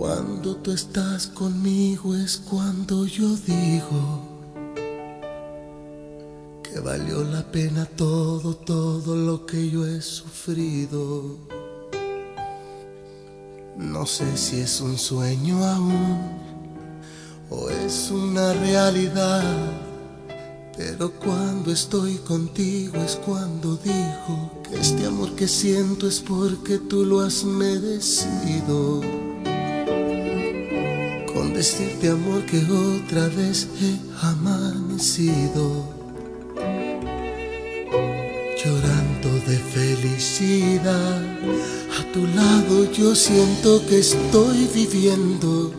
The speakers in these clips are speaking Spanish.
Cuando tú estás conmigo es cuando yo digo que valió la pena todo, todo lo que yo he sufrido. No sé si es un sueño aún o es una realidad, pero cuando estoy contigo es cuando digo que este amor que siento es porque tú lo has merecido. Con decirte amor que otra vez he amanecido llorando de felicidad. A tu lado yo siento que estoy viviendo,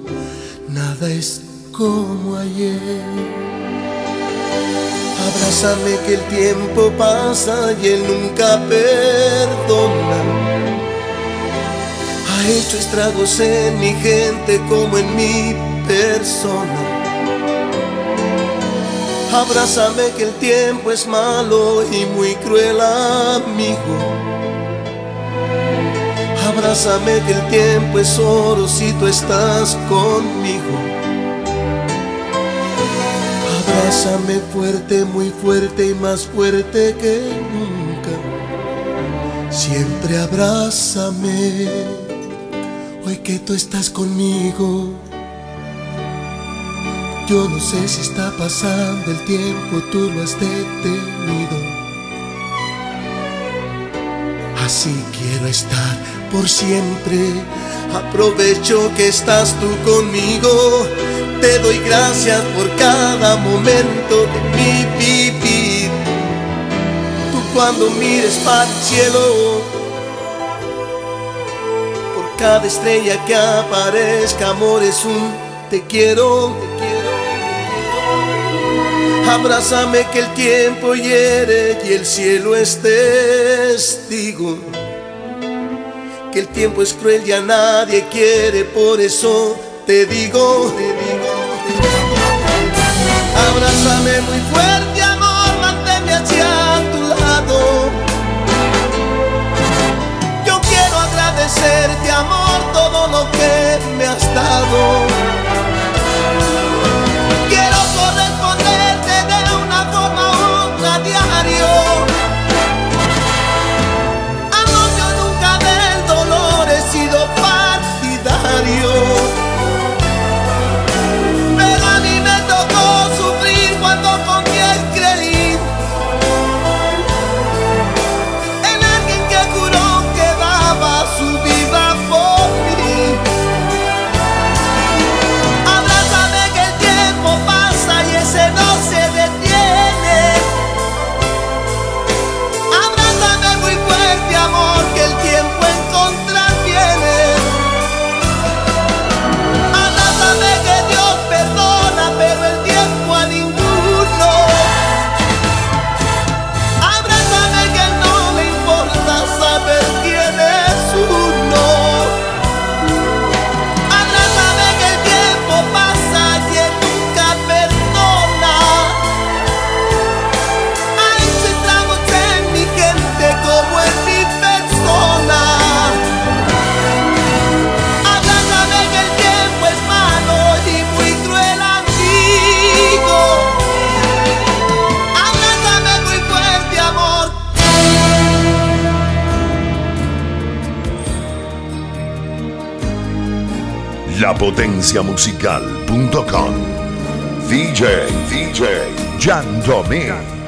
nada es como ayer. Abrázame que el tiempo pasa y él nunca perdona. Hecho estragos en mi gente como en mi persona. Abrázame que el tiempo es malo y muy cruel amigo. Abrázame que el tiempo es oro si tú estás conmigo. Abrázame fuerte, muy fuerte y más fuerte que nunca. Siempre abrázame, que tú estás conmigo. Yo no sé si está pasando el tiempo, tú lo has detenido. Así quiero estar por siempre. Aprovecho que estás tú conmigo. Te doy gracias por cada momento de mi vivir. Tú cuando mires para el cielo, cada estrella que aparezca, amor es un te quiero, te quiero. Abrázame que el tiempo hiere y el cielo es testigo. Que el tiempo es cruel y a nadie quiere, por eso te digo, te digo, te digo. Abrázame muy fuerte, lapotenciamusical.com DJ, DJ, Yandomix. Sé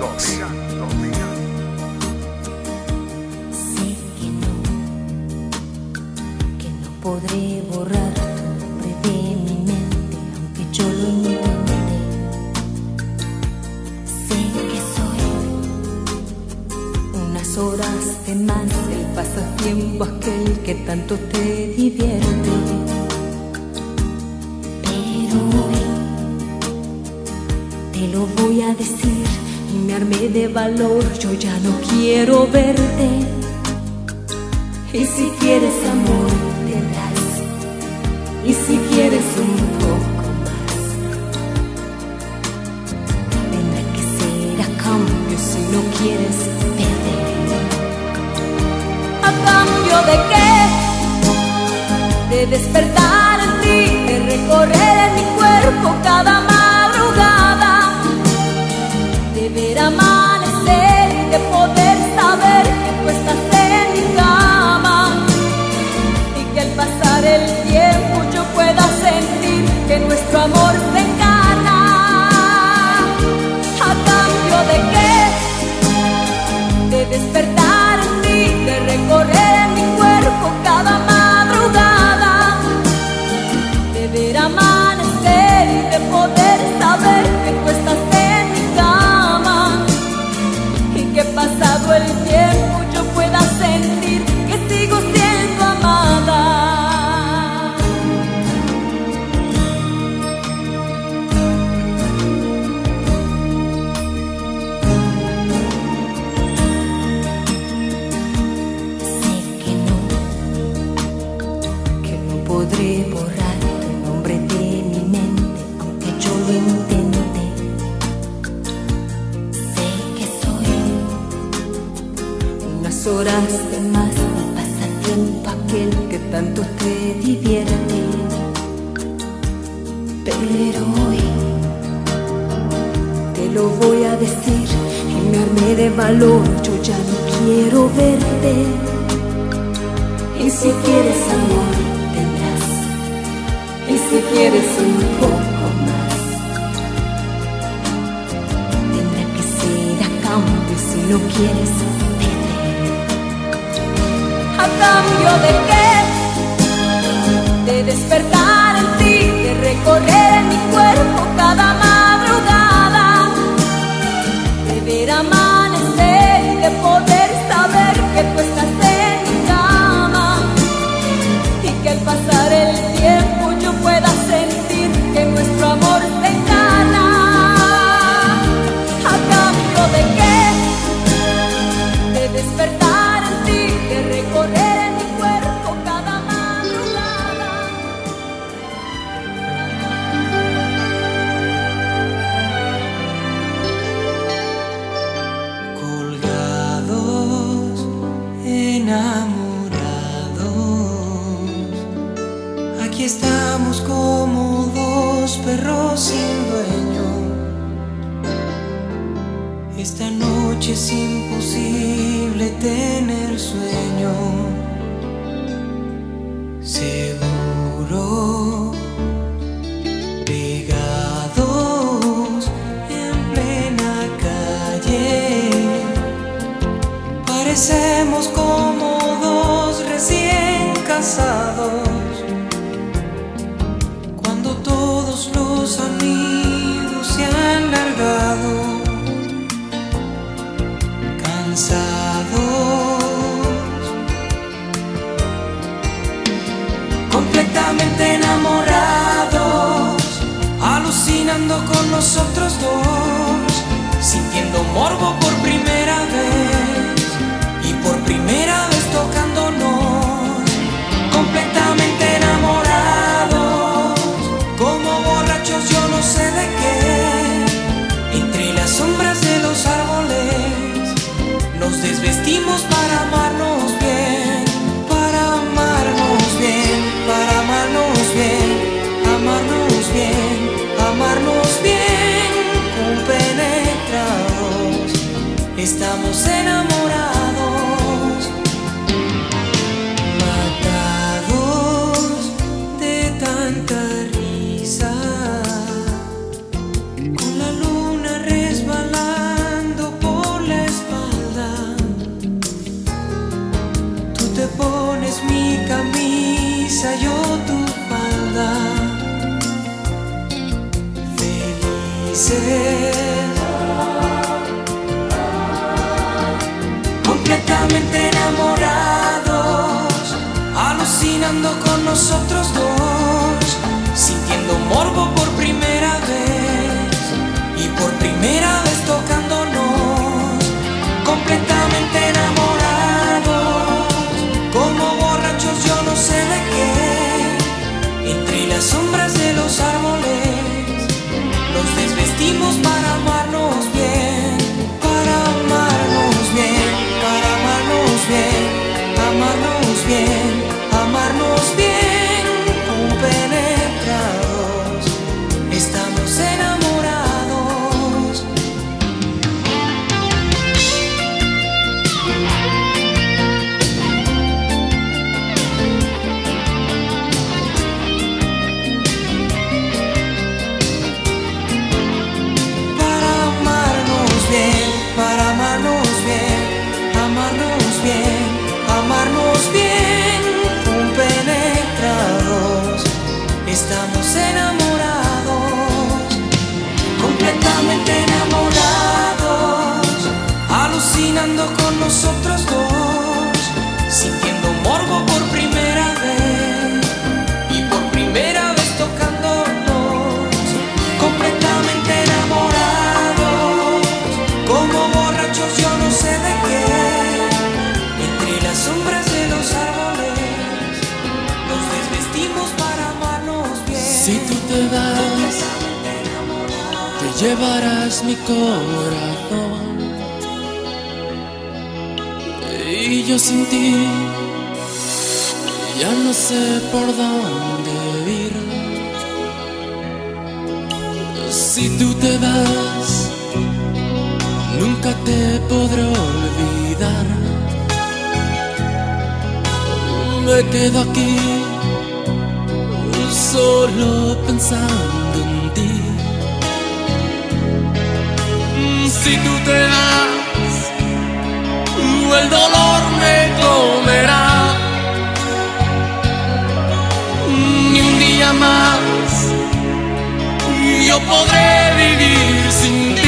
despertar quiero verte. Y si quieres amor tendrás. Y si quieres un poco más. Tendrá que ser a cambio si lo quieres, vete. ¿A cambio de qué? De despertar en ti, de recorrer en mi cuerpo los amigos se han largado, cansados, completamente enamorados, alucinando con nosotros dos, sintiendo morbo. Estamos enamorados. nosotros dos, sintiendo morbo por primera vez y por primera vez. bien, amarnos bien, compenetrados, estamos enamorados, completamente enamorados, alucinando con nosotros. Llevarás mi corazón. Y yo sin ti, ya no sé por dónde ir. Si tú te vas, nunca te podré olvidar. Me quedo aquí solo pensando Si tú te vas, el dolor me comerá. Ni un día más yo podré vivir sin ti.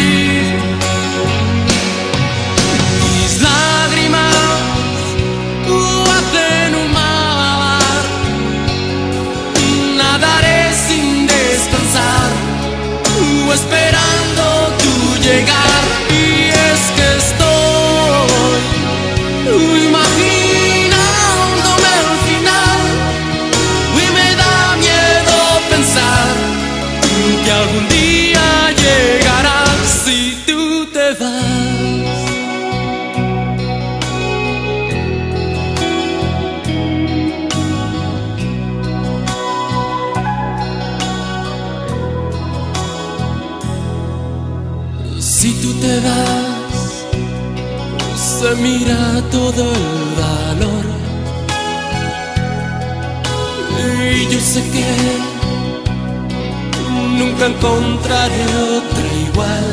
Mira todo el valor. Y yo sé que nunca encontraré otra igual.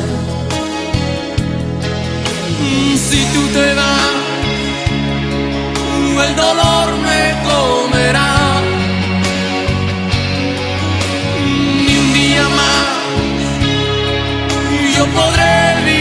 Si tú te vas, el dolor me comerá. Ni un día más yo podré vivir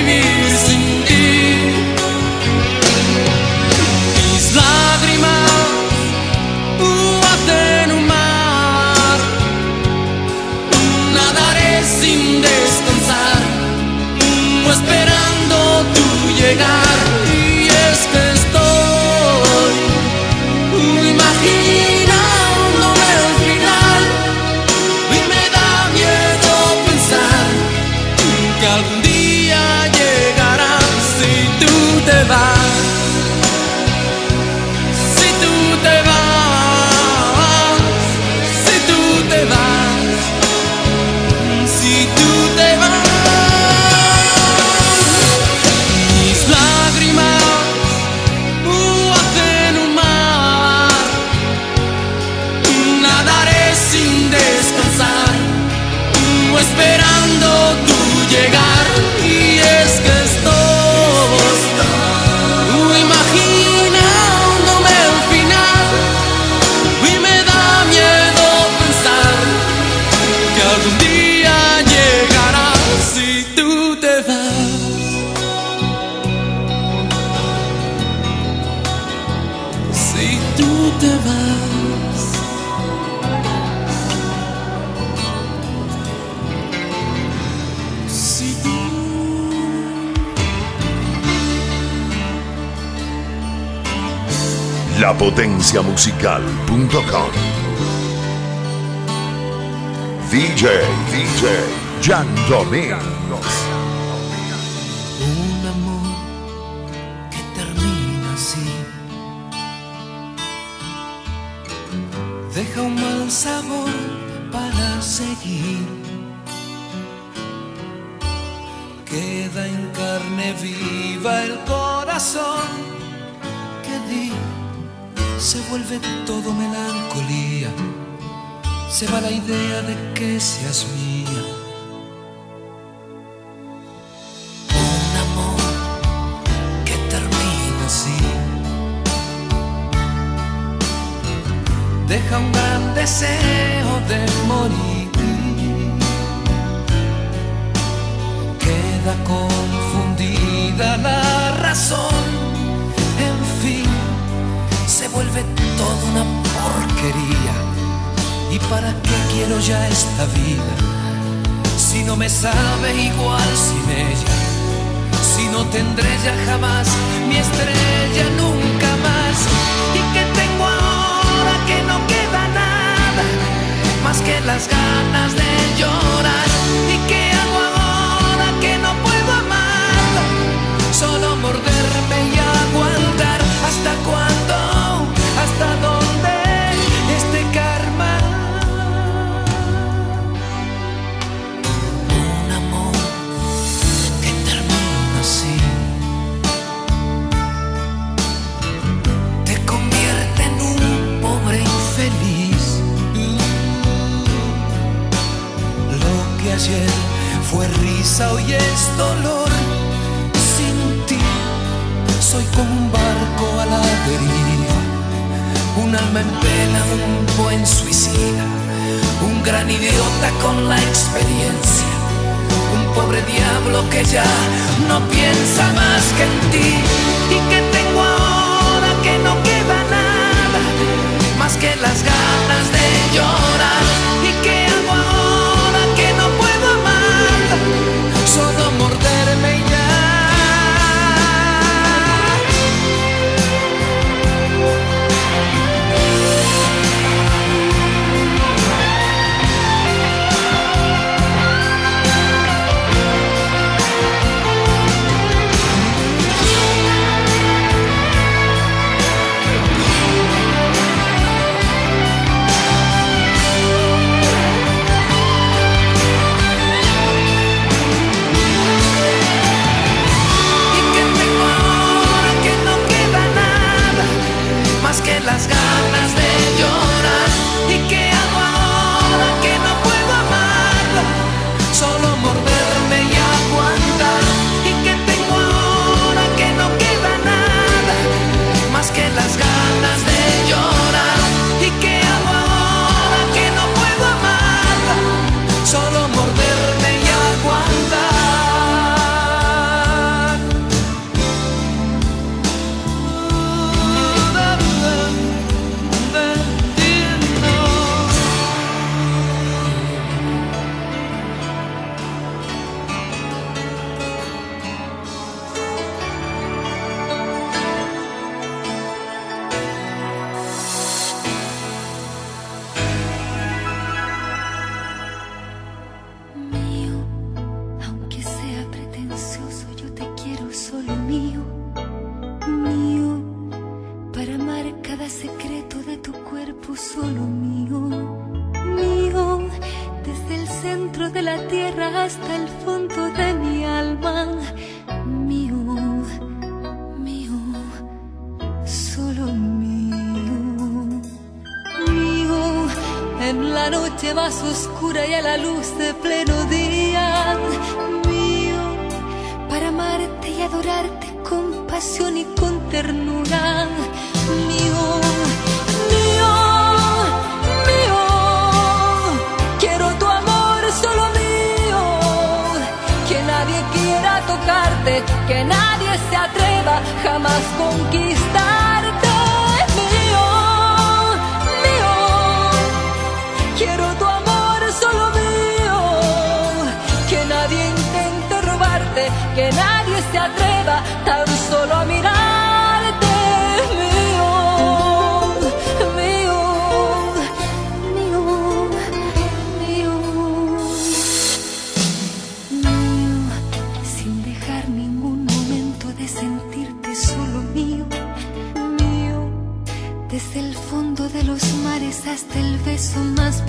tú te vas. Si tú lapotenciamusical.com DJ, DJ, Yandomix. Un Queda en carne viva el corazón que di, se vuelve todo melancolía, se va la idea de que seas mía. Un amor que termina así. Deja un gran deseo de morir. queda confundida la razón. En fin, se vuelve toda una porquería. ¿Y para qué quiero ya esta vida? Si no me sabe igual sin ella, si no tendré ya jamás mi estrella nunca más. ¿Y qué tengo ahora que no queda nada más que las ganas de yo? Fue risa, hoy es dolor. Sin ti soy como un barco a la deriva, un alma en pena, un buen suicida, un gran idiota con la experiencia, un pobre diablo que ya no piensa más que en ti oscura y a la luz de pleno día. Mío para amarte y adorarte con pasión y con ternura. Mío mío mío quiero tu amor solo mío. Que nadie quiera tocarte que nadie se atreva jamás conquistarte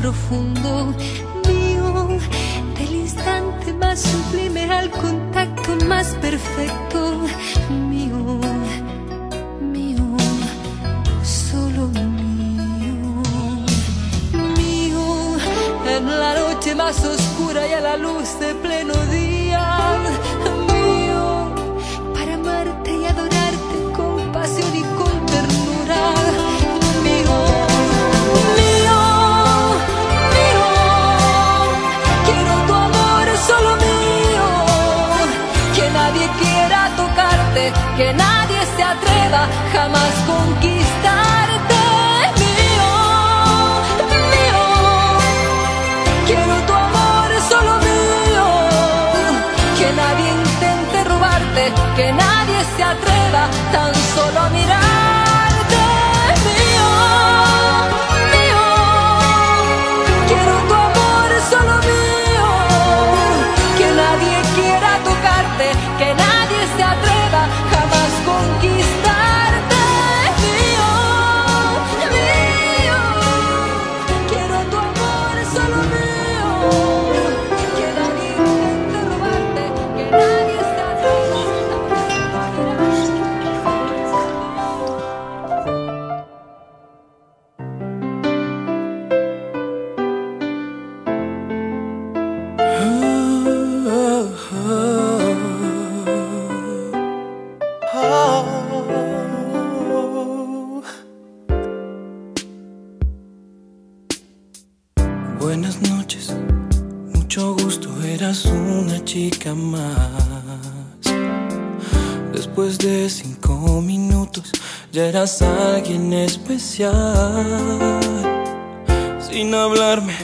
profundo, mío, del instante más sublime al contacto más perfecto, mío, mío, solo mío mío en la noche más oscura y a la luz de pleno día jamás conquistarte Después de cinco minutos, ya eras alguien especial. Sin hablarme,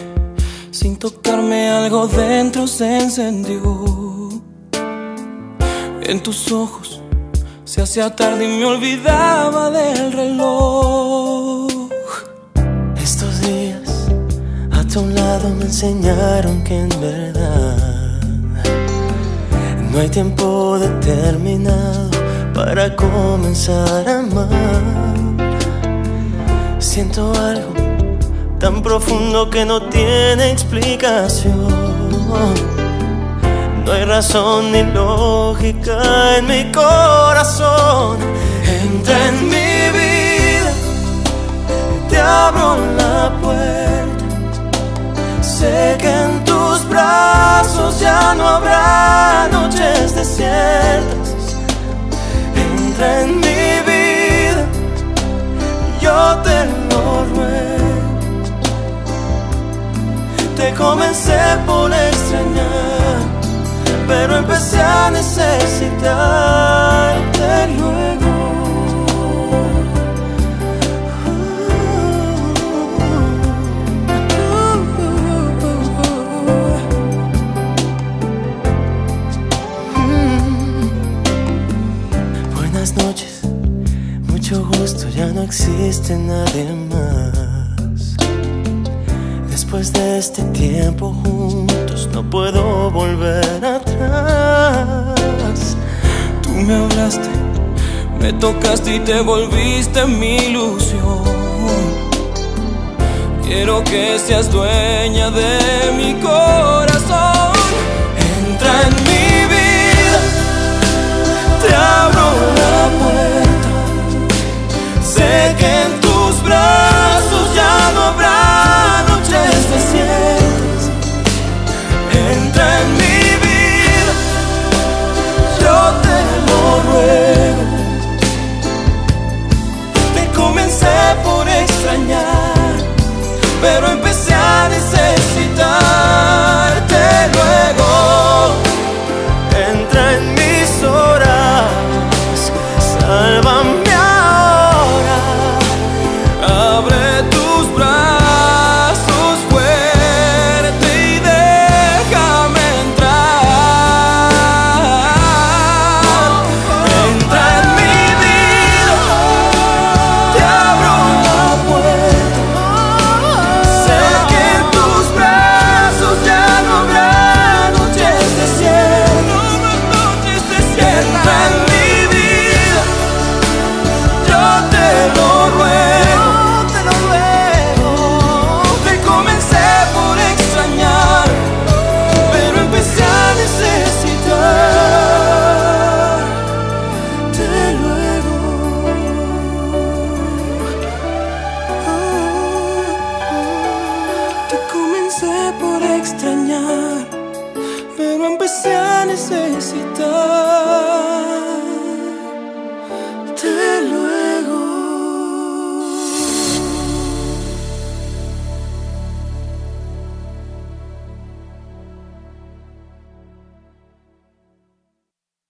sin tocarme, algo dentro se encendió. En tus ojos se hacía tarde y me olvidaba del reloj. Estos días a tu lado me enseñaron que en verdad no hay tiempo determinado para comenzar a amar. Siento algo tan profundo que no tiene explicación. No hay razón ni lógica en mi corazón. Entra en mi vida, te abro la puerta. Sé que brazos ya no habrá noches desiertas. Entra en mi vida, yo te lo ruego. Te comencé por extrañar, pero empecé a necesitarte luego. Existe nadie más. Después de este tiempo juntos, no puedo volver atrás. Tú me hablaste, me tocaste y te volviste mi ilusión. Quiero que seas dueña de mi corazón. Entra en mi vida, te abro la puerta. Sé que